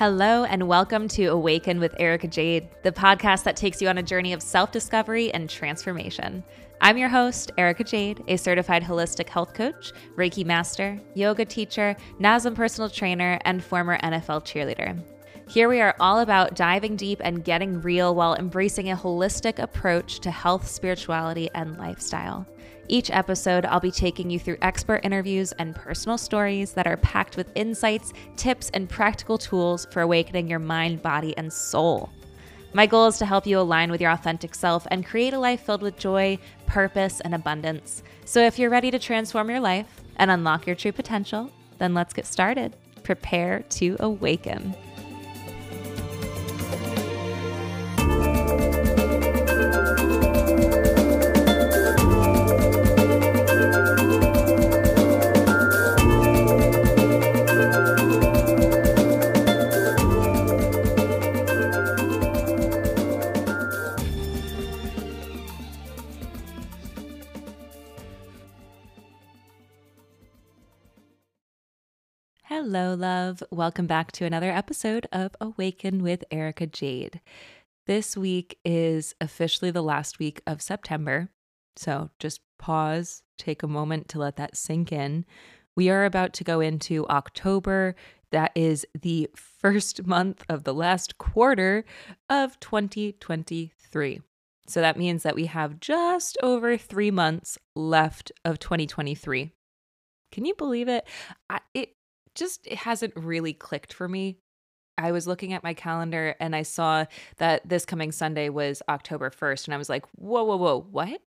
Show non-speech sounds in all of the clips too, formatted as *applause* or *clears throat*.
Hello, and welcome to Awaken with Erica Jade, the podcast that takes you on a journey of self discovery and transformation. I'm your host, Erica Jade, a certified holistic health coach, Reiki master, yoga teacher, NASM personal trainer, and former NFL cheerleader. Here we are all about diving deep and getting real while embracing a holistic approach to health, spirituality, and lifestyle. Each episode, I'll be taking you through expert interviews and personal stories that are packed with insights, tips, and practical tools for awakening your mind, body, and soul. My goal is to help you align with your authentic self and create a life filled with joy, purpose, and abundance. So if you're ready to transform your life and unlock your true potential, then let's get started. Prepare to awaken. Hello, love. Welcome back to another episode of Awaken with Erica Jade. This week is officially the last week of September. So just pause, take a moment to let that sink in. We are about to go into October. That is the *laughs* first month of the last quarter of 2023. So that means that we have just over three months left of 2023. Can you believe it? I, it just it hasn't really clicked for me. I was looking at my calendar and I saw that this coming Sunday was October 1st and I was like, "Whoa, whoa, whoa. What?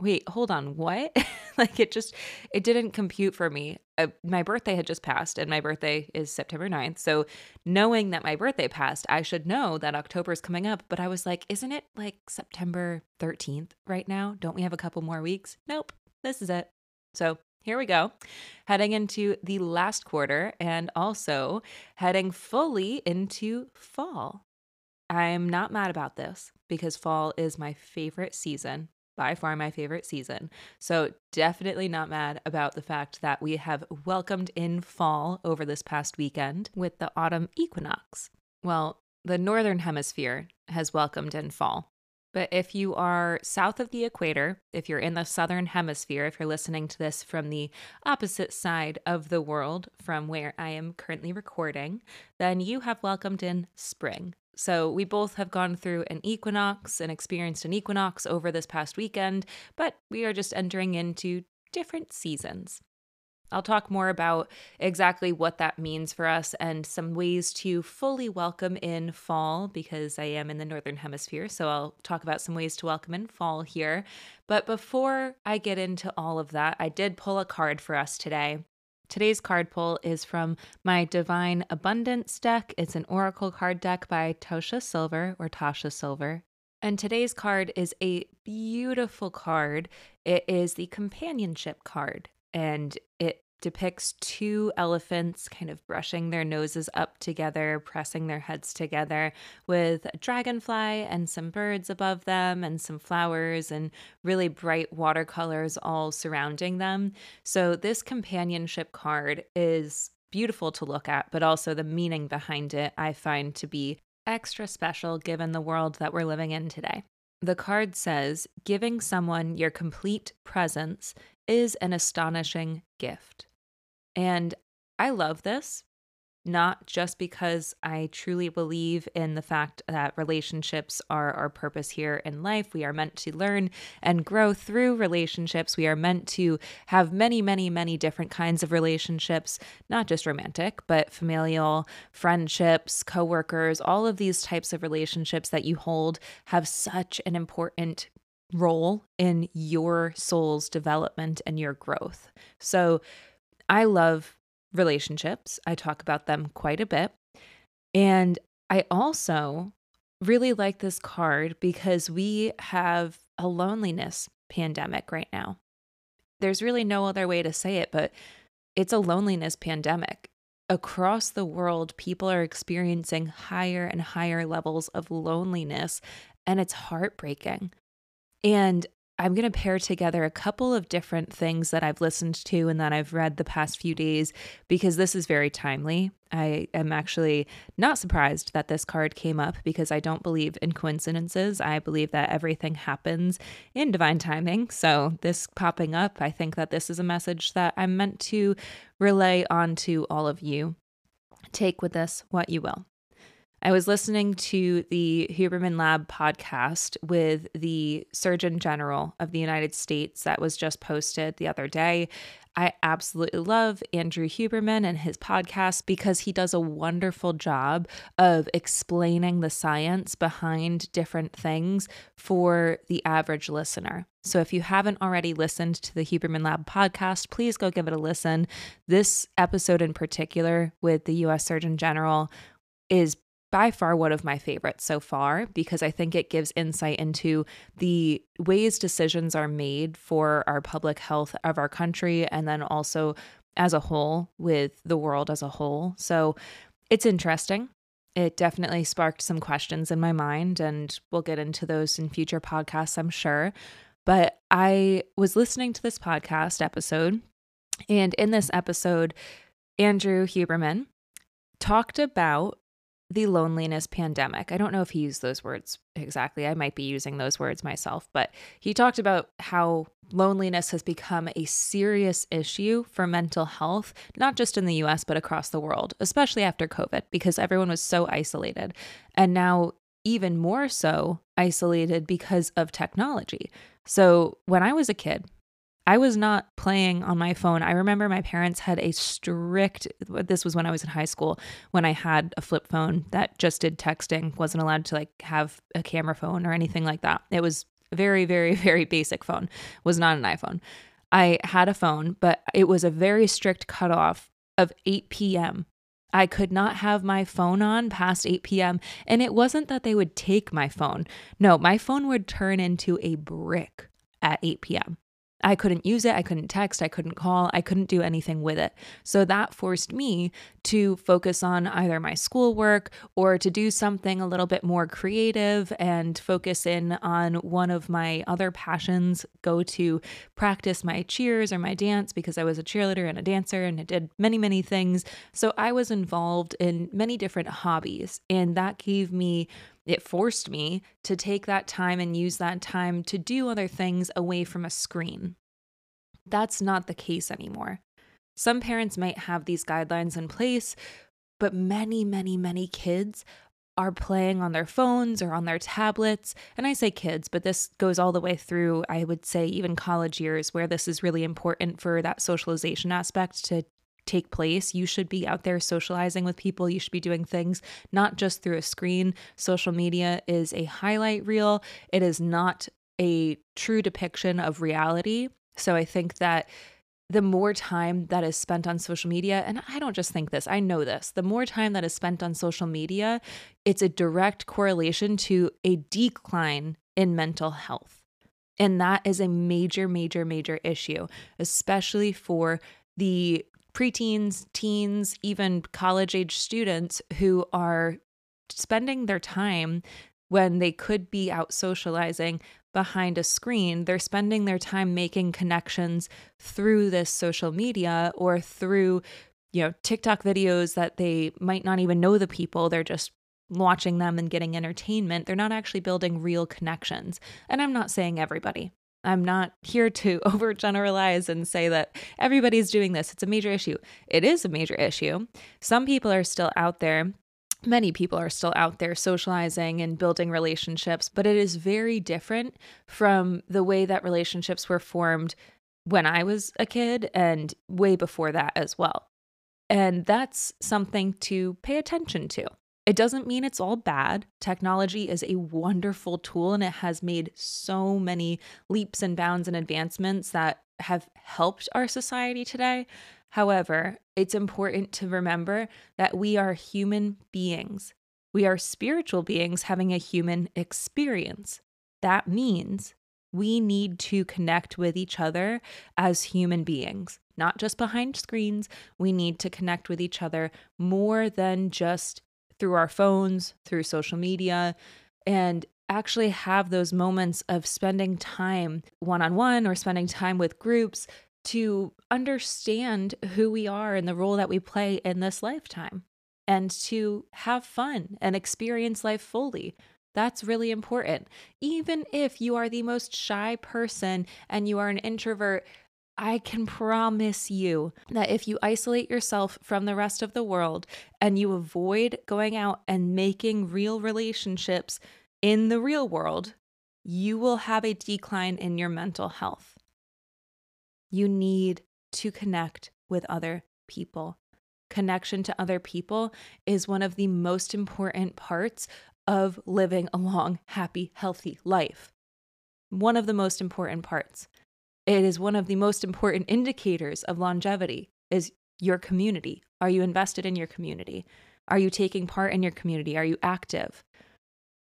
Wait, hold on. What?" *laughs* like it just it didn't compute for me. Uh, my birthday had just passed and my birthday is September 9th. So knowing that my birthday passed, I should know that October is coming up, but I was like, "Isn't it like September 13th right now? Don't we have a couple more weeks?" Nope. This is it. So here we go. Heading into the last quarter and also heading fully into fall. I'm not mad about this because fall is my favorite season, by far my favorite season. So, definitely not mad about the fact that we have welcomed in fall over this past weekend with the autumn equinox. Well, the northern hemisphere has welcomed in fall. But if you are south of the equator, if you're in the southern hemisphere, if you're listening to this from the opposite side of the world from where I am currently recording, then you have welcomed in spring. So we both have gone through an equinox and experienced an equinox over this past weekend, but we are just entering into different seasons. I'll talk more about exactly what that means for us and some ways to fully welcome in fall because I am in the Northern Hemisphere. So I'll talk about some ways to welcome in fall here. But before I get into all of that, I did pull a card for us today. Today's card pull is from my Divine Abundance deck. It's an Oracle card deck by Tosha Silver or Tasha Silver. And today's card is a beautiful card. It is the companionship card and it depicts two elephants kind of brushing their noses up together, pressing their heads together, with a dragonfly and some birds above them, and some flowers and really bright watercolors all surrounding them. So, this companionship card is beautiful to look at, but also the meaning behind it I find to be extra special given the world that we're living in today. The card says, giving someone your complete presence is an astonishing gift. And I love this, not just because I truly believe in the fact that relationships are our purpose here in life. We are meant to learn and grow through relationships. We are meant to have many, many, many different kinds of relationships, not just romantic, but familial, friendships, coworkers, all of these types of relationships that you hold have such an important role in your soul's development and your growth. So, I love relationships. I talk about them quite a bit. And I also really like this card because we have a loneliness pandemic right now. There's really no other way to say it, but it's a loneliness pandemic. Across the world, people are experiencing higher and higher levels of loneliness, and it's heartbreaking. And I'm going to pair together a couple of different things that I've listened to and that I've read the past few days because this is very timely. I am actually not surprised that this card came up because I don't believe in coincidences. I believe that everything happens in divine timing. So, this popping up, I think that this is a message that I'm meant to relay on to all of you. Take with this what you will. I was listening to the Huberman Lab podcast with the Surgeon General of the United States that was just posted the other day. I absolutely love Andrew Huberman and his podcast because he does a wonderful job of explaining the science behind different things for the average listener. So if you haven't already listened to the Huberman Lab podcast, please go give it a listen. This episode in particular with the US Surgeon General is by far one of my favorites so far because I think it gives insight into the ways decisions are made for our public health of our country and then also as a whole with the world as a whole. So it's interesting. It definitely sparked some questions in my mind, and we'll get into those in future podcasts, I'm sure. But I was listening to this podcast episode, and in this episode, Andrew Huberman talked about the loneliness pandemic. I don't know if he used those words exactly. I might be using those words myself, but he talked about how loneliness has become a serious issue for mental health, not just in the US, but across the world, especially after COVID, because everyone was so isolated. And now, even more so, isolated because of technology. So, when I was a kid, I was not playing on my phone. I remember my parents had a strict, this was when I was in high school, when I had a flip phone that just did texting, wasn't allowed to like have a camera phone or anything like that. It was very, very, *laughs* very basic phone, was not an iPhone. I had a phone, but it was a very strict cutoff of 8 p.m. I could not have my phone on past 8 p.m. And it wasn't that they would take my phone. No, my phone would turn into a brick at 8 p.m. I couldn't use it. I couldn't text. I couldn't call. I couldn't do anything with it. So that forced me to focus on either my schoolwork or to do something a little bit more creative and focus in on one of my other passions, go to practice my cheers or my dance because I was a cheerleader and a dancer and I did many, many things. So I was involved in many different hobbies. And that gave me it forced me to take that time and use that time to do other things away from a screen. That's not the case anymore. Some parents might have these guidelines in place, but many, many, many kids are playing on their phones or on their tablets. And I say kids, but this goes all the way through, I would say, even college years, where this is really important for that socialization aspect to take place. You should be out there socializing with people. You should be doing things not just through a screen. Social media is a highlight reel, it is not a true depiction of reality. So I think that the more time that is spent on social media, and I don't just think this, I know this, the more time that is spent on social media, it's a direct correlation to a decline in mental health. And that is a major, major, major issue, especially for the preteens, teens, even college age students who are spending their time when they could be out socializing behind a screen. They're spending their time making connections through this social media or through, you know, TikTok videos that they might not even know the people. They're just watching them and getting entertainment. They're not actually building real connections. And I'm not saying everybody. I'm not here to *laughs* overgeneralize and say that everybody's doing this. It's a major issue. It is a major issue. Some people are still out there. Many people are still out there socializing and building relationships, but it is very different from the way that relationships were formed when I was a kid and way before that as well. And that's something to pay attention to. It doesn't mean it's all bad. Technology is a wonderful tool and it has made so many leaps and bounds and advancements that have helped our society today. However, it's important to remember that we are human beings. We are spiritual beings having a human experience. That means we need to connect with each other as human beings, not just behind screens. We need to connect with each other more than just through our phones, through social media. And actually have those moments of spending time one on one or spending time with groups to understand who we are and the role that we play in this lifetime and to have fun and experience life fully. That's really important. Even if you are the most shy person and you are an introvert, I can promise you that if you isolate yourself from the rest of the world and you avoid going out and making real relationships in the real world, you will have a decline in your mental health. You need to connect with other people. Connection to other people is one of the most important parts of living a long, happy, healthy life. One of the most important parts. It is one of the most important indicators of longevity is your community. Are you invested in your community? Are you taking part in your community? Are you active?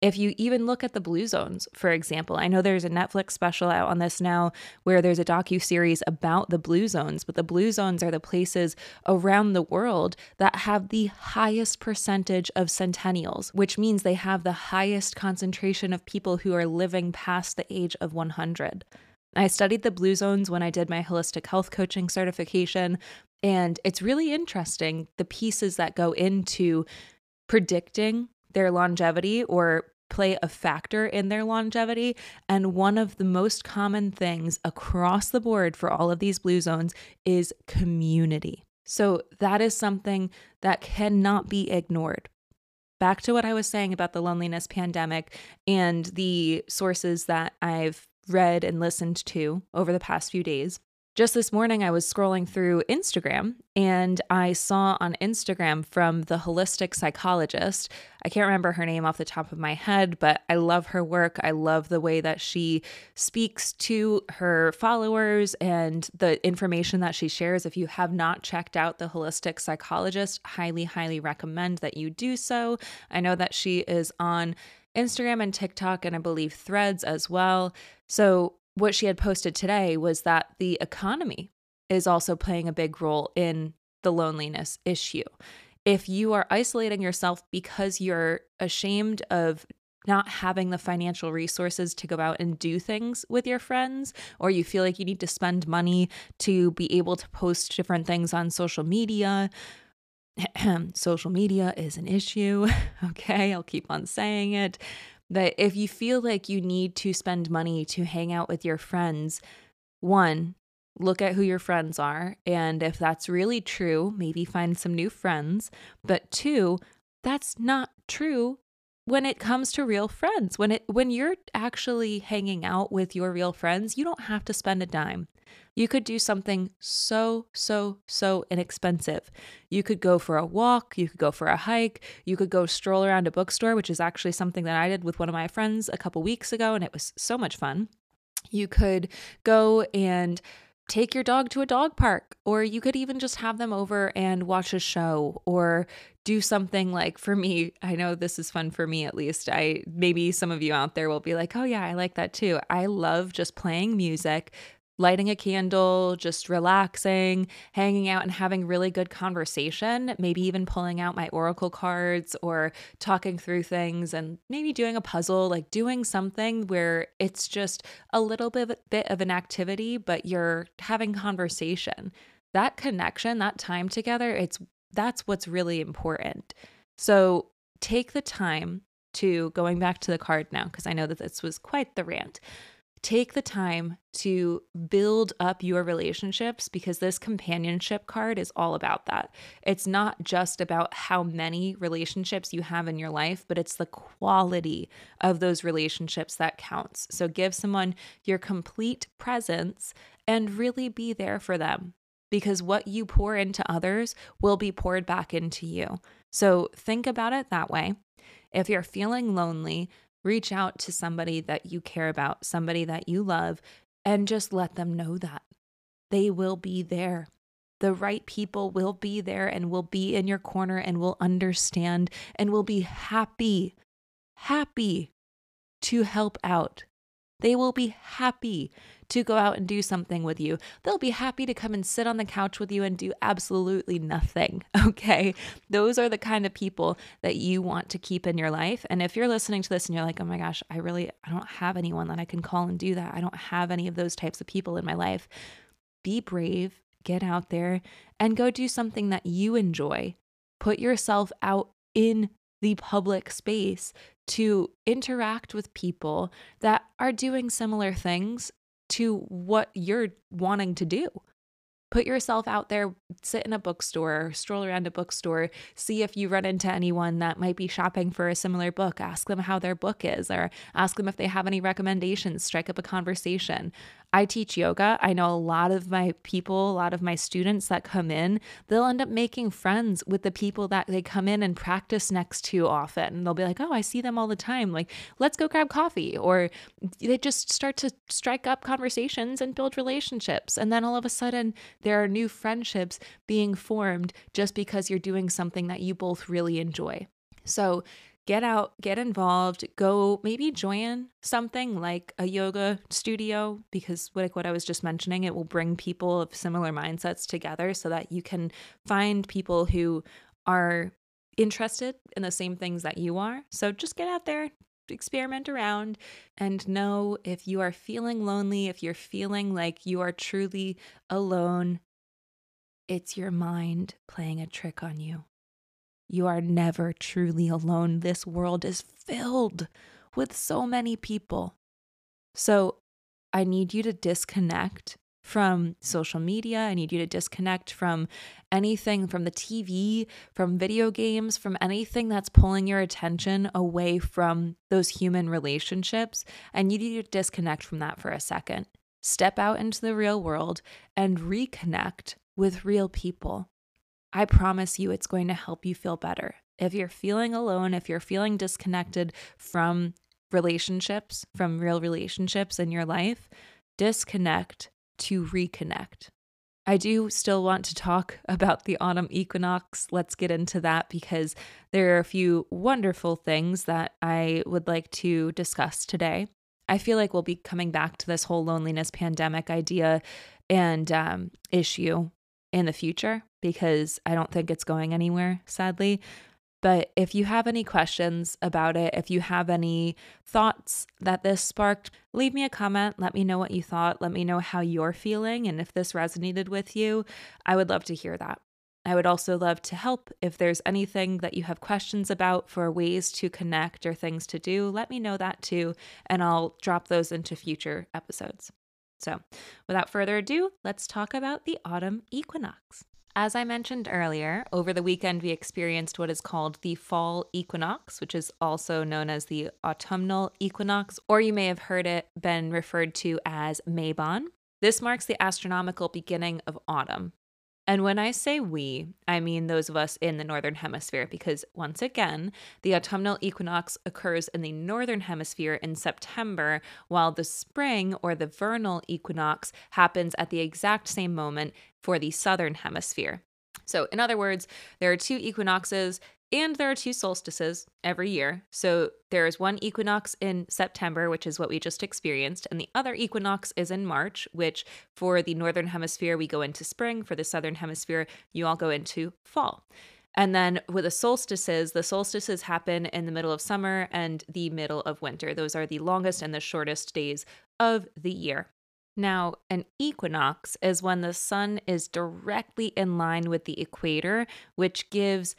If you even look at the blue zones, for example, I know there's a Netflix special out on this now where there's a docu series about the blue zones, but the blue zones are the places around the world that have the highest percentage of centennials, which means they have the highest concentration of people who are living past the age of 100. I studied the blue zones when I did my holistic health coaching certification, and it's really interesting the pieces that go into predicting their longevity or play a factor in their longevity. And one of the most common things across the board for all of these blue zones is community. So that is something that cannot be ignored. Back to what I was saying about the loneliness pandemic and the sources that I've read and listened to over the past few days. Just this morning, I was scrolling through Instagram and I saw on Instagram from the holistic psychologist. I can't remember her name off the top of my head, but I love her work. I love the way that she speaks to her followers and the information that she shares. If you have not checked out the holistic psychologist, highly, highly recommend that you do so. I know that she is on Instagram and TikTok and I believe threads as well. So what she had posted today was that the economy is also playing a big role in the loneliness issue. If you are isolating yourself because you're ashamed of not having the financial resources to go out and do things with your friends, or you feel like you need to spend money to be able to post different things on social media, *clears throat* social media is an issue. *laughs* Okay, I'll keep on saying it that if you feel like you need to spend money to hang out with your friends, one, look at who your friends are. And if that's really true, maybe find some new friends. But two, that's not true when it comes to real friends. When it when you're actually hanging out with your real friends, you don't have to spend a dime. You could do something so, so, so inexpensive. You could go for a walk, you could go for a hike, you could go stroll around a bookstore, which is actually something that I did with one of my friends a couple weeks ago, and it was so much fun. You could go and take your dog to a dog park, or you could even just have them over and watch a show or do something like for me. I know this is fun for me at least. I maybe some of you out there will be like, "Oh yeah, I like that too." I love just playing music, lighting a candle, just relaxing, hanging out, and having really good conversation. Maybe even pulling out my oracle cards or talking through things and maybe doing a puzzle, like doing something where it's just a little bit, bit of an activity, but you're having conversation. That connection, that time together, it's that's what's really important. So take the time to going back to the card now, because I know that this was quite the rant take the time to build up your relationships because this companionship card is all about that. It's not just about how many relationships you have in your life, but it's the quality of those relationships that counts. So give someone your complete presence and really be there for them because what you pour into others will be poured back into you. So think about it that way. If you're feeling lonely, reach out to somebody that you care about, somebody that you love, and just let them know that they will be there. The right people will be there and will be in your corner and will understand and will be happy, happy to help out. They will be happy to go out and do something with you. They'll be happy to come and sit on the couch with you and do absolutely nothing. *laughs* Okay. Those are the kind of people that you want to keep in your life. And if you're listening to this and you're like, oh my gosh, I really, I don't have anyone that I can call and do that. I don't have any of those types of people in my life. Be brave, get out there and go do something that you enjoy. Put yourself out in the public space to interact with people that are doing similar things to what you're wanting to do. Put yourself out there, sit in a bookstore, stroll around a bookstore, see if you run into anyone that might be shopping for a similar book. Ask them how their book is, or ask them if they have any recommendations. Strike up a conversation. I teach yoga. I know a lot of my people, a lot of my students that come in, they'll end up making friends with the people that they come in and practice next to often. And they'll be like, oh, I see them all the time. Like, let's go grab coffee. Or they just start to strike up conversations and build relationships. And then all of a sudden, there are new friendships being formed just because you're doing something that you both really enjoy. So, get out, get involved, go maybe join something like a yoga studio because like what I was just mentioning, it will bring people of similar mindsets together so that you can find people who are interested in the same things that you are. So just get out there, experiment around and know if you are feeling lonely, if you're feeling like you are truly alone, it's your mind playing a trick on you. You are never truly alone. This world is filled with so many people. So I need you to disconnect from social media. I need you to disconnect from anything from the TV, from video games, from anything that's pulling your attention away from those human relationships. And you need to disconnect from that for a second. Step out into the real world and reconnect with real people. I promise you it's going to help you feel better. If you're feeling alone, if you're feeling disconnected from relationships, from real relationships in your life, disconnect to reconnect. I do still want to talk *laughs* about the autumn equinox. Let's get into that because there are a few wonderful things that I would like to discuss today. I feel like we'll be coming back to this whole loneliness pandemic idea and um, issue in the future because I don't think it's going anywhere, sadly. But if you have any questions about it, if you have any thoughts that this sparked, leave me a comment. Let me know what you thought. Let me know how you're feeling. And if this resonated with you, I would love to hear that. I would also love to help. If there's anything that you have questions about for ways to connect or things to do, let me know that too. And I'll drop those into future episodes. So, without further ado, let's talk about the autumn equinox. As I mentioned earlier, over the weekend we experienced what is called the fall equinox, which is also known as the autumnal equinox, or you may have heard it been referred to as Mabon. This marks the astronomical beginning of autumn. And when I say we, I mean those of us in the Northern Hemisphere, because once again, the autumnal equinox occurs in the Northern Hemisphere in September, while the spring or the vernal equinox happens at the exact same moment for the Southern Hemisphere. So, in other words, there are two equinoxes and there are two solstices every year. So there is one equinox in September, which is what we just experienced, and the other equinox is in March, which for the northern hemisphere, we go into spring. For the southern hemisphere, you all go into fall. And then with the solstices, the solstices happen in the middle of summer and the middle of winter. Those are the longest and the shortest days of the year. Now, an equinox is when the sun is directly in line with the equator, which gives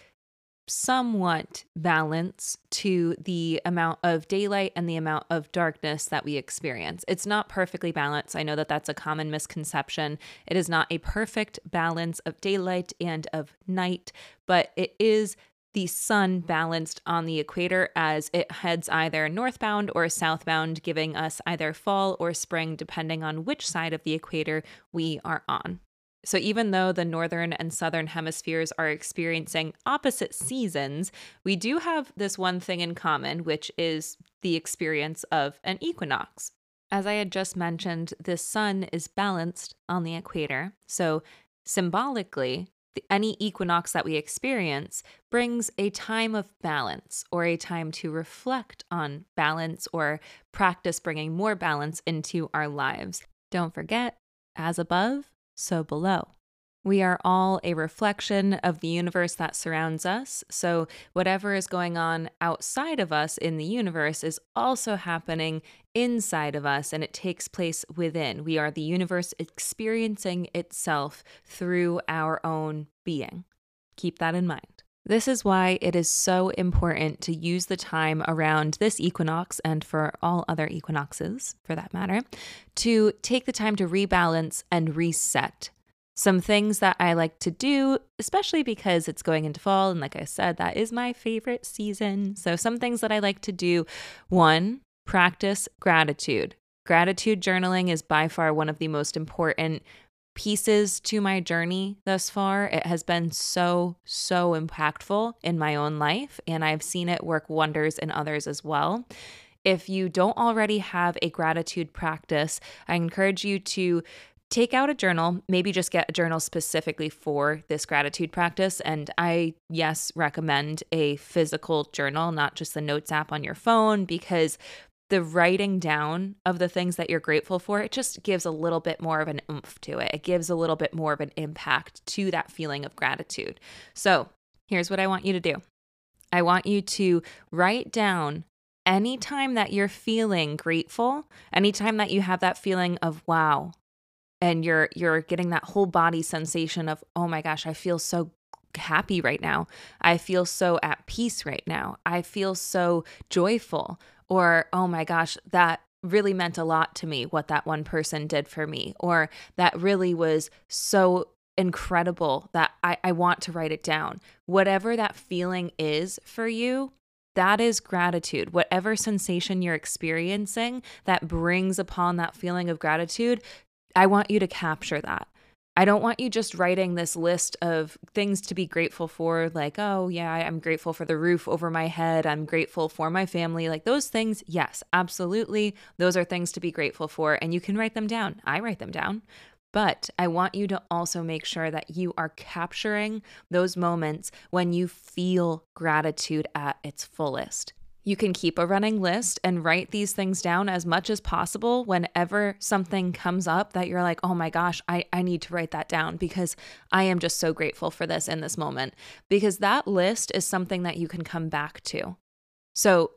somewhat balance to the amount of daylight and the amount of darkness that we experience. It's not perfectly balanced. I know that that's a common misconception. It is not a perfect balance of daylight and of night, but it is the sun balanced on the equator as it heads either northbound or southbound, giving us either fall or spring, depending on which side of the equator we are on. So, even though the northern and southern hemispheres are experiencing opposite seasons, we do have this one thing in common, which is the experience of an equinox. As I had just mentioned, the sun is balanced on the equator. So, symbolically, any equinox that we experience brings a time of balance or a time to reflect on balance or practice bringing more balance into our lives. Don't forget, as above, so below. We are all a reflection of the universe that surrounds us. So, whatever is going on outside of us in the universe is also happening inside of us and it takes place within. We are the universe experiencing itself through our own being. Keep that in mind. This is why it is so important to use the time around this equinox and for all other equinoxes for that matter to take the time to rebalance and reset. Some things that I like to do, especially because it's going into fall. And like I said, that is my favorite season. So, some things that I like to do one, practice gratitude. Gratitude journaling is by far one of the most important pieces to my journey thus far. It has been so, so impactful in my own life, and I've seen it work wonders in others as well. If you don't already have a gratitude practice, I encourage you to take out a journal, maybe just get a journal specifically for this gratitude practice. And I, yes, recommend a physical journal, not just the notes app on your phone, because the writing down of the things that you're grateful for, it just gives a little bit more of an oomph to it. It gives a little bit more of an impact to that feeling of gratitude. So, here's what I want you to do I want you to write down anytime that you're feeling grateful, anytime that you have that feeling of wow, and you're you're getting that whole body sensation of oh my gosh, I feel so happy right now. I feel so at peace right now. I feel so joyful or oh my gosh, that really meant a lot to me what that one person did for me, or that really was so incredible that I, I want to write it down. Whatever that feeling is for you, that is gratitude. Whatever sensation you're experiencing that brings upon that feeling of gratitude, I want you to capture that. I don't want you just writing this list of things to be grateful for, like, oh, yeah, I'm grateful for the roof over my head. I'm grateful for my family. Like those things, yes, absolutely. Those are things to be grateful for. And you can write them down. I write them down. But I want you to also make sure that you are capturing those moments when you feel gratitude at its fullest. You can keep a running list and write these things down as much as possible whenever something comes up that you're like, oh my gosh, I, I need to write that down because I am just so grateful for this in this moment. Because that list is something that you can come back to. So,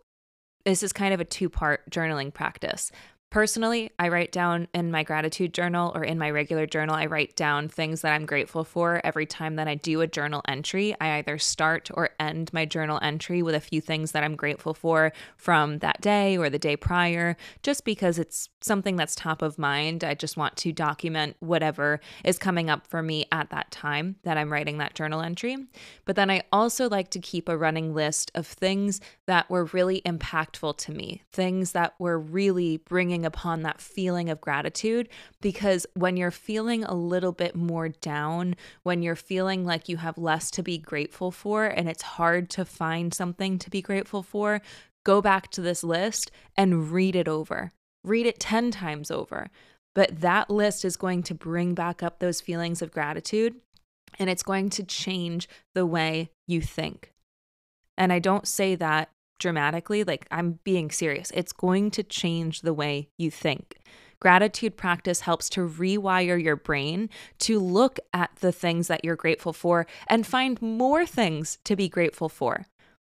this is kind of a two part journaling practice. Personally, I write down in my gratitude journal or in my regular journal, I write down things that I'm grateful for every time that I do a journal entry. I either start or end my journal entry with a few things that I'm grateful for from that day or the day prior, just because it's something that's top of mind. I just want to document whatever is coming up for me at that time that I'm writing that journal entry. But then I also like to keep a running list of things that were really impactful to me, things that were really bringing upon that feeling of gratitude because when you're feeling a little bit more down, when you're feeling like you have less to be grateful for and it's hard to find something to be grateful for, go back to this list and read it over. Read it 10 times over. But that list is going to bring back up those feelings of gratitude and it's going to change the way you think. And I don't say that dramatically, like I'm being serious. It's going to change the way you think. Gratitude practice helps to rewire your brain to look at the things that you're grateful for and find more things to be grateful for.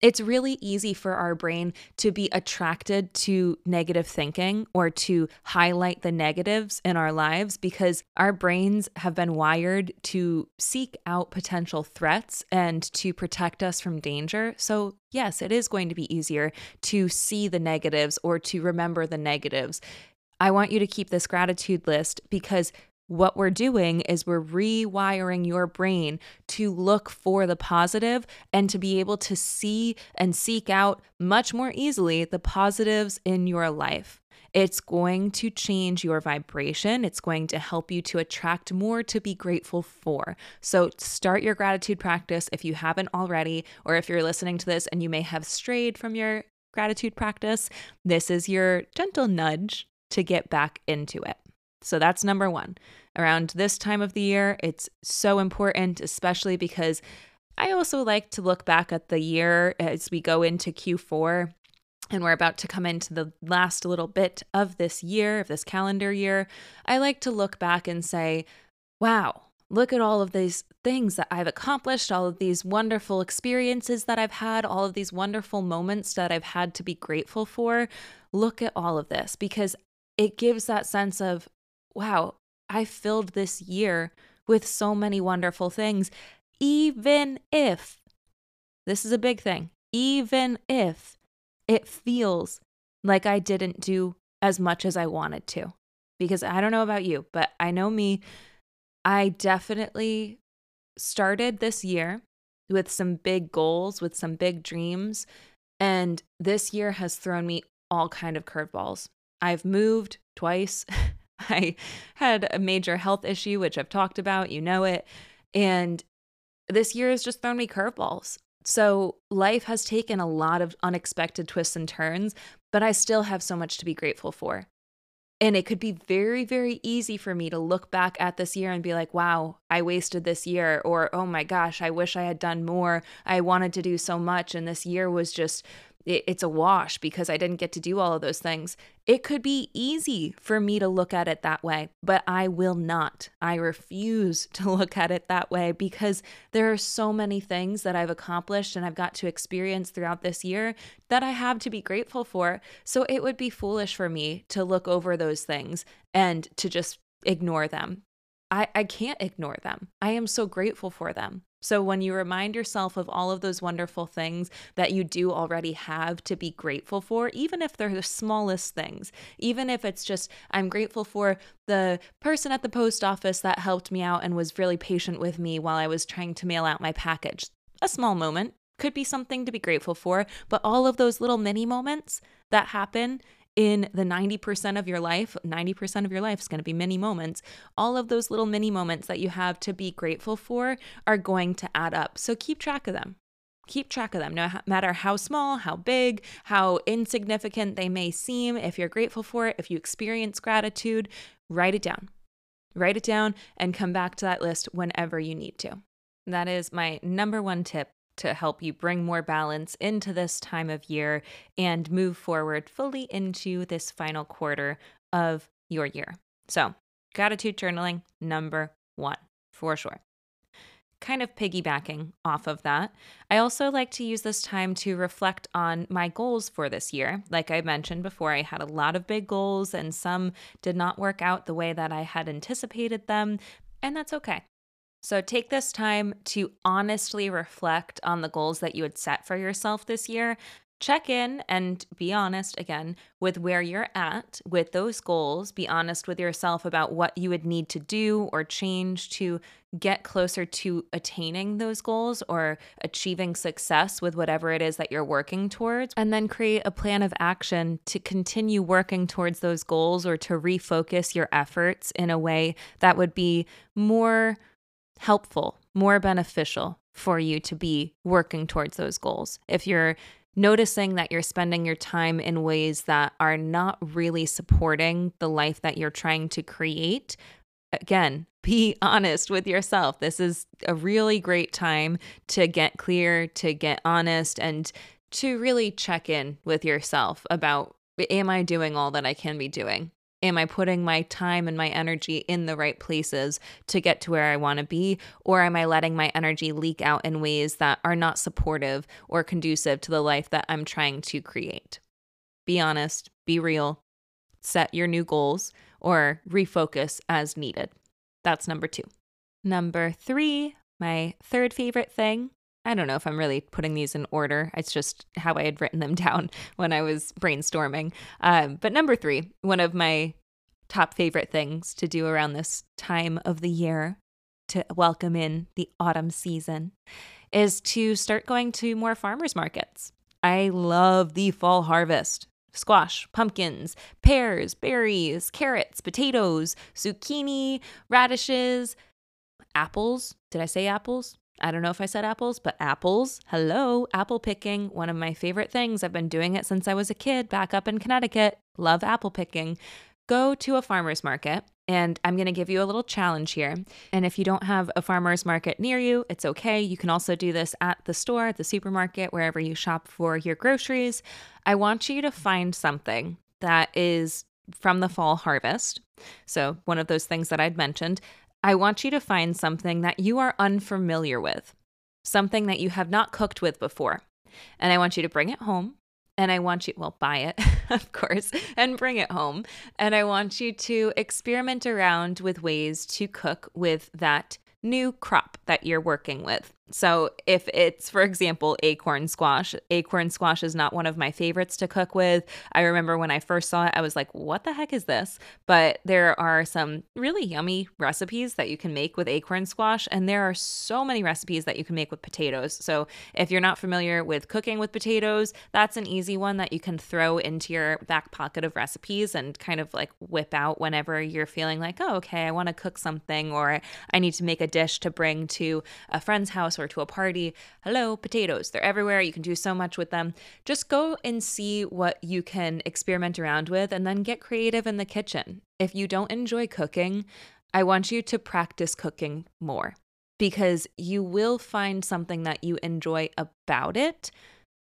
It's really easy for our brain to be attracted to negative thinking or to highlight the negatives in our lives because our brains have been wired to seek out potential threats and to protect us from danger. So, yes, it is going to be easier to see the negatives or to remember the negatives. I want you to keep this gratitude list because what we're doing is we're rewiring your brain to look for the positive and to be able to see and seek out much more easily the positives in your life. It's going to change your vibration. It's going to help you to attract more to be grateful for. So, start your gratitude practice if you haven't already, or if you're listening to this and you may have strayed from your gratitude practice, this is your gentle nudge to get back into it. So that's number one. Around this time of the year, it's so important, especially because I also like to look back at the year as we go into Q4 and we're about to come into the last little bit of this year, of this calendar year, I like to look back and say, wow, look at all of these things that I've accomplished, all of these wonderful experiences that I've had, all of these wonderful moments that I've had to be grateful for. Look at all of this because it gives that sense of, wow, I filled this year with so many wonderful things, even if this is a big thing, even if it feels like I didn't do as much as I wanted to. Because I don't know about you, but I know me, I definitely started this year with some big goals, with some big dreams, and this year has thrown me all kind of curveballs. I've moved twice. *laughs* *laughs* I had a major health issue which I've talked about, you know it, and this year has just thrown me curveballs. So life has taken a lot of unexpected twists and turns, but I still have so much to be grateful for. And it could be very, very easy for me to look back at this year and be like, wow, I wasted this year. Or, oh my gosh, I wish I had done more. I wanted to do so much. And this year was just it, it's a wash because I didn't get to do all of those things. It could be easy for me to look at it that way, but I will not. I refuse to *laughs* look at it that way because there are so many things that I've accomplished and I've got to experience throughout this year that I have to be grateful for. So it would be foolish for me to look over those things and to just ignore them. I, I can't ignore them. I am so grateful for them. So, when you remind yourself of all of those wonderful things that you do already have to be grateful for, even if they're the smallest things, even if it's just, I'm grateful for the person at the post office that helped me out and was really patient with me while I was trying to mail out my package. A small moment could be something to be grateful for, but all of those little mini moments that happen in the 90% of your life, 90% of your life is going to be mini moments. All of those little mini moments that you have to be grateful for are going to add up. So keep track of them. Keep track of them, no matter how small, how big, how insignificant they may seem. If you're grateful for it, if you experience gratitude, write it down. Write it down and come back to that list whenever you need to. That is my number one tip to help you bring more balance into this time of year and move forward fully into this final quarter of your year. So, gratitude journaling, number one, for sure. Kind of piggybacking off of that, I also like to use this time to reflect on my goals for this year. Like I mentioned before, I had a lot of big goals and some did not work out the way that I had anticipated them, and that's okay. So take this time to honestly reflect on the goals that you had set for yourself this year. Check in and be honest again with where you're at with those goals. Be honest with yourself about what you would need to do or change to get closer to attaining those goals or achieving success with whatever it is that you're working towards. And then create a plan of action to continue working towards those goals or to refocus your efforts in a way that would be more helpful, more beneficial for you to be working towards those goals. If you're noticing that you're spending your time in ways that are not really supporting the life that you're trying to create, again, *laughs* be honest with yourself. This is a really great time to get clear, to get honest, and to really check in with yourself about am I doing all that I can be doing? Am I putting my time and my energy in the right places to get to where I want to be? Or am I letting my energy leak out in ways that are not supportive or conducive to the life that I'm trying to create? Be honest, be real, set your new goals, or refocus as needed. That's number two. Number three, my third favorite thing I don't know if I'm really putting these in order. It's just how I had written them *laughs* down when I was brainstorming. Um, but number three, one of my top favorite things to do around this time of the year to welcome in the autumn season is to start going to more farmers markets. I love the fall harvest. Squash, pumpkins, pears, berries, carrots, potatoes, zucchini, radishes, apples. Did I say apples? I don't know if I said apples, but apples. Hello, apple picking. One of my favorite things. I've been doing it since I was a kid back up in Connecticut. Love apple picking. go to a farmer's market and I'm going to give you a little challenge here. And if you don't have a farmer's market near you, it's okay. You can also do this at the store, at the supermarket, wherever you shop for your groceries. I want you to find something that is from the fall harvest. So, one of those things that I'd mentioned. I want you to find something that you are unfamiliar with, something that you have not cooked with before. And I want you to bring it home and I want you, well, buy it, *laughs* of course, and bring it home. And I want you to experiment around with ways to cook with that new crop that you're working with. So, if it's, for example, acorn squash, acorn squash is not one of my favorites to cook with. I remember when I first saw it, I was like, what the heck is this? But there are some really yummy recipes that you can make with acorn squash, and there are so many recipes that you can make with potatoes. So, if you're not familiar with cooking with potatoes, that's an easy one that you can throw into your back pocket of recipes and kind of like whip out whenever you're feeling like, oh, okay, I want to cook something or I need to make a dish to bring to a friend's house or to a party. Hello, potatoes. They're everywhere. You can do so much with them. Just go and see what you can experiment around with and then get creative in the kitchen. If you don't enjoy cooking, I want you to practice cooking more because you will find something that you enjoy about it.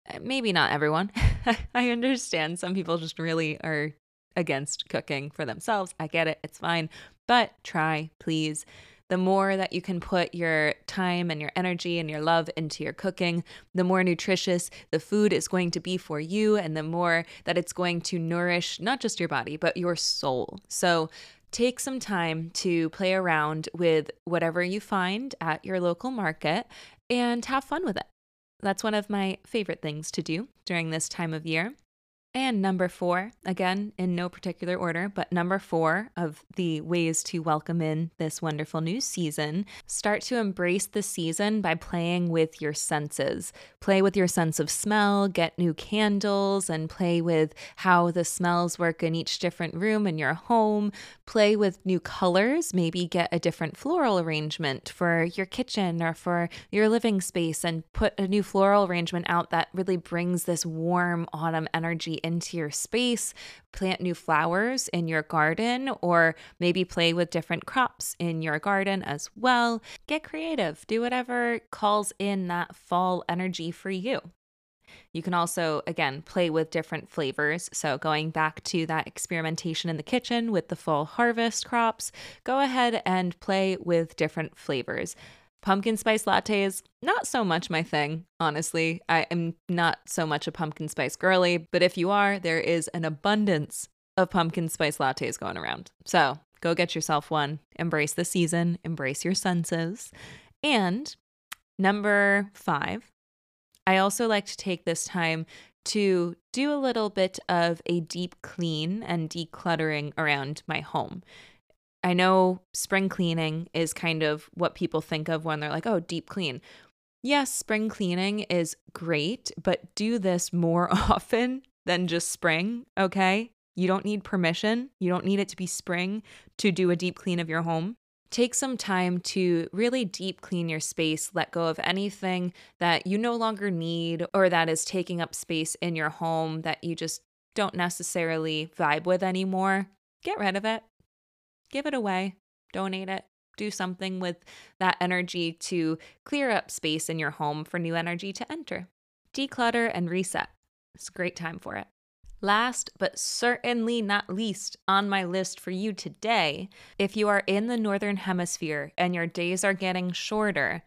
Uh, maybe not everyone. *laughs* I understand some people just really are against cooking for themselves. I get it. It's fine. But try, please the more that you can put your time and your energy and your love into your cooking, the more nutritious the food is going to be for you, and the more that it's going to nourish not just your body, but your soul. So, take some time to play around with whatever you find at your local market and have fun with it. That's one of my favorite things to do during this time of year. And number four, again, in no particular order, but number four of the ways to welcome in this wonderful new season, start to embrace the season by playing with your senses. Play with your sense of smell, get new candles, and play with how the smells work in each different room in your home. Play with new colors, maybe get a different floral arrangement for your kitchen or for your living space, and put a new floral arrangement out that really brings this warm autumn energy into your space, plant new flowers in your garden, or maybe play with different crops in your garden as well. Get creative, do whatever calls in that fall energy for you. You can also, again, play with different flavors. So, going back to that experimentation in the kitchen with the fall harvest crops, go ahead and play with different flavors. Pumpkin spice lattes, not so much my thing, honestly. I am not so much a pumpkin spice girly, but if you are, there is an abundance of pumpkin spice lattes going around. So go get yourself one, embrace the season, embrace your senses. And number five, I also like to take this time to do a little bit of a deep clean and decluttering around my home. I know spring cleaning is kind of what people think of when they're like, oh, deep clean. Yes, spring cleaning is great, but do this more *laughs* often than just spring, okay? You don't need permission. You don't need it to be spring to do a deep clean of your home. Take some time to really deep clean your space, let go of anything that you no longer need or that is taking up space in your home that you just don't necessarily vibe with anymore. Get rid of it give it away, donate it, do something with that energy to clear up space in your home for new energy to enter. Declutter and reset. It's a great time for it. Last but certainly not least on my list for you today, if you are in the Northern Hemisphere and your days are getting shorter,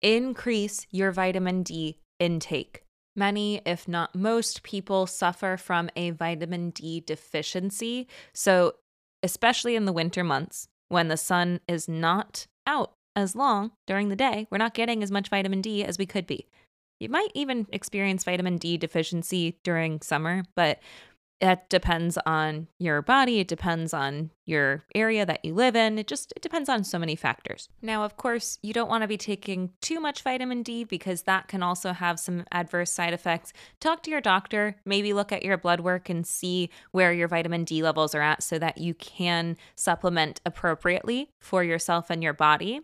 increase your vitamin D intake. Many, if not most, people suffer from a vitamin D deficiency. So especially in the winter months when the sun is not out as long during the day. We're not getting as much vitamin D as we could be. You might even experience vitamin D deficiency during summer, but that depends on your body. It depends on your area that you live in. It just it depends on so many factors. Now, of course, you don't want to be taking too much vitamin D because that can also have some adverse side effects. Talk to your doctor, maybe look at your blood work and see where your vitamin D levels are at so that you can supplement appropriately for yourself and your body.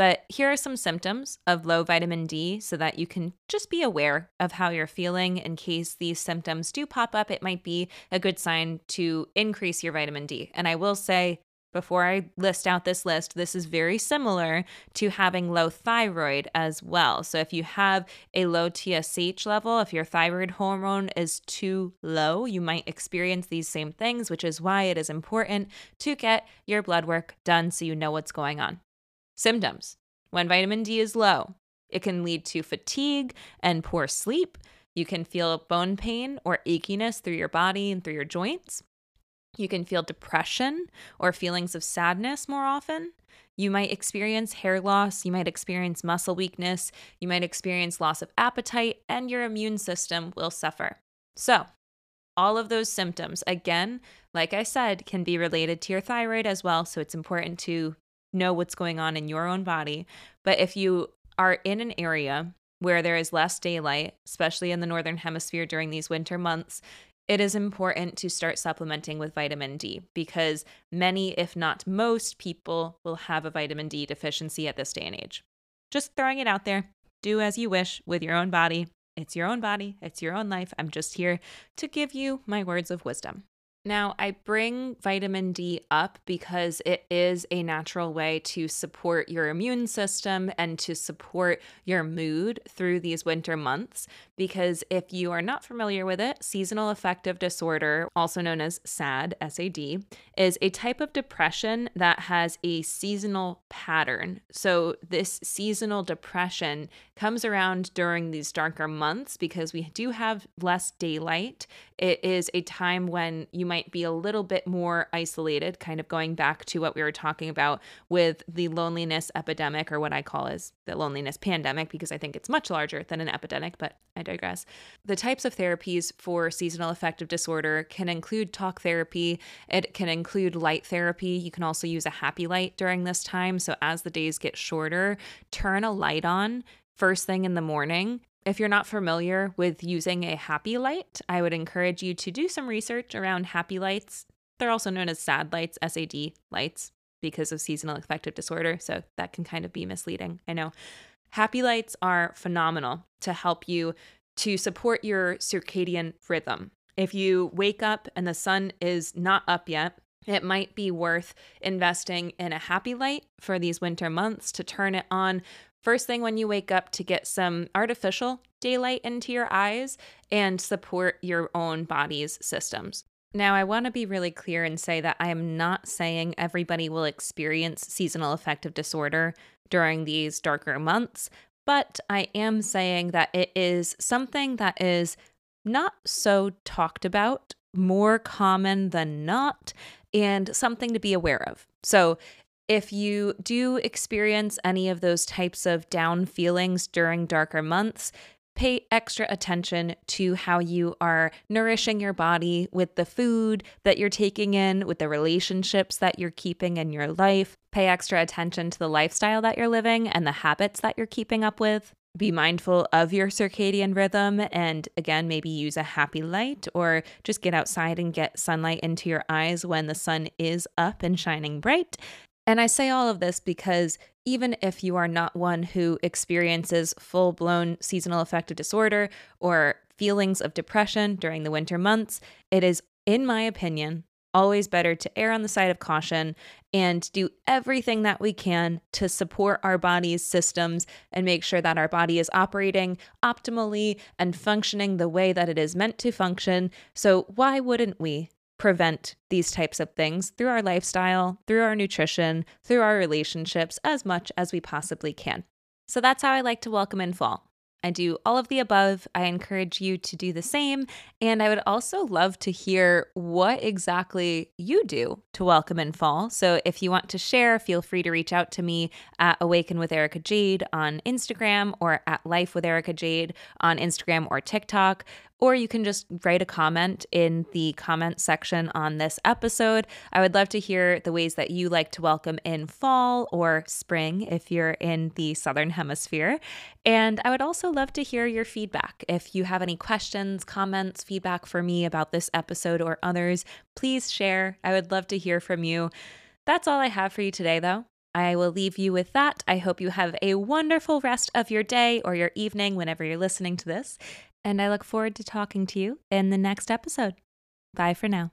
But here are some symptoms of low vitamin D so that you can just be aware of how you're feeling in case these symptoms do pop up. It might be a good sign to increase your vitamin D. And I will say, before I list out this list, this is very similar to having low thyroid as well. So, if you have a low TSH level, if your thyroid hormone is too low, you might experience these same things, which is why it is important to get your blood work done so you know what's going on. Symptoms when vitamin D is low, it can lead to fatigue and poor sleep. You can feel bone pain or achiness through your body and through your joints. You can feel depression or feelings of sadness more often. You might experience hair loss, you might experience muscle weakness, you might experience loss of appetite, and your immune system will suffer. So, all of those symptoms, again, like I said, can be related to your thyroid as well. So, it's important to know what's going on in your own body. But if you are in an area where there is less daylight, especially in the northern hemisphere during these winter months, it is important to start supplementing with vitamin D because many, if not most, people will have a vitamin D deficiency at this day and age. Just throwing it out there. Do as you wish with your own body. It's your own body, it's your own life. I'm just here to give you my words of wisdom. Now, I bring vitamin D up because it is a natural way to support your immune system and to support your mood through these winter months. Because if you are not familiar with it, seasonal affective disorder, also known as SAD, SAD, is a type of depression that has a seasonal pattern. So, this seasonal depression comes around during these darker months because we do have less daylight. It is a time when you might be a little bit more isolated, kind of going back to what we were talking about with the loneliness epidemic, or what I call as the loneliness pandemic, because I think it's much larger than an epidemic, but I digress. The types of therapies for seasonal affective disorder can include talk therapy, it can include light therapy. You can also use a happy light during this time. So as the days get shorter, turn a light on first thing in the morning if you're not familiar with using a happy light, I would encourage you to do some research around happy lights. They're also known as SAD lights, SAD lights, because of seasonal affective disorder. So that can kind of be misleading. I know. Happy lights are phenomenal to help you to support your circadian rhythm. If you wake up and the sun is not up yet, it might be worth investing in a happy light for these winter months to turn it on first thing when you wake up to get some artificial daylight into your eyes and support your own body's systems. Now, I want to be really clear and say that I am not saying everybody will experience seasonal affective disorder during these darker months, but I am saying that it is something that is not so talked about, more common than not, and something to be aware of. So, if you do experience any of those types of down feelings during darker months, pay extra attention to how you are nourishing your body with the food that you're taking in, with the relationships that you're keeping in your life. Pay extra attention to the lifestyle that you're living and the habits that you're keeping up with. Be mindful of your circadian rhythm and again, maybe use a happy light or just get outside and get sunlight into your eyes when the sun is up and shining bright. And I say all of this because even if you are not one who experiences full blown seasonal affective disorder or feelings of depression during the winter months, it is, in my opinion, always better to err on the side of caution and do everything that we can to support our body's systems and make sure that our body is operating optimally and functioning the way that it is meant to function. So, why wouldn't we prevent these types of things through our lifestyle, through our nutrition, through our relationships as much as we possibly can. So that's how I like to welcome in fall. I do all of the above. I encourage you to do the same. And I would also love to hear what exactly you do to welcome in fall. So if you want to share, feel free to reach out to me at Awaken with Erica Jade on Instagram or at Life with Erica Jade on Instagram or TikTok or you can just write a comment in the comment section on this episode. I would love to hear the ways that you like to welcome in fall or spring if you're in the Southern Hemisphere. And I would also love to hear your feedback. If you have any questions, comments, feedback for me about this episode or others, please share. I would love to hear from you. That's all I have for you today, though. I will leave you with that. I hope you have a wonderful rest of your day or your evening whenever you're listening to this. And I look forward to talking to you in the next episode. Bye for now.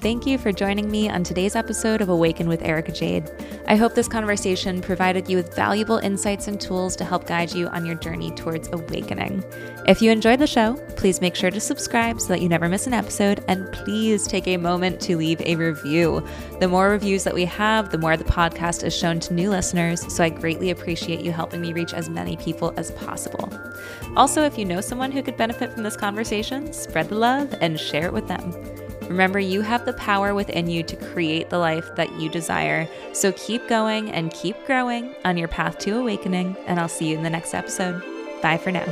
Thank you for joining me on today's episode of Awaken with Erica Jade. I hope this conversation provided you with valuable insights and tools to help guide you on your journey towards awakening. If you enjoyed the show, please make sure to subscribe so that you never miss an episode, and please take a moment to leave a review. The more reviews that we have, the more the podcast is shown to new listeners, so I greatly appreciate you helping me reach as many people as possible. Also, if you know someone who could benefit from this conversation, spread the love and share it with them. Remember, you have the power within you to create the life that you desire. So keep going and keep growing on your path to awakening, and I'll see you in the next episode. Bye for now.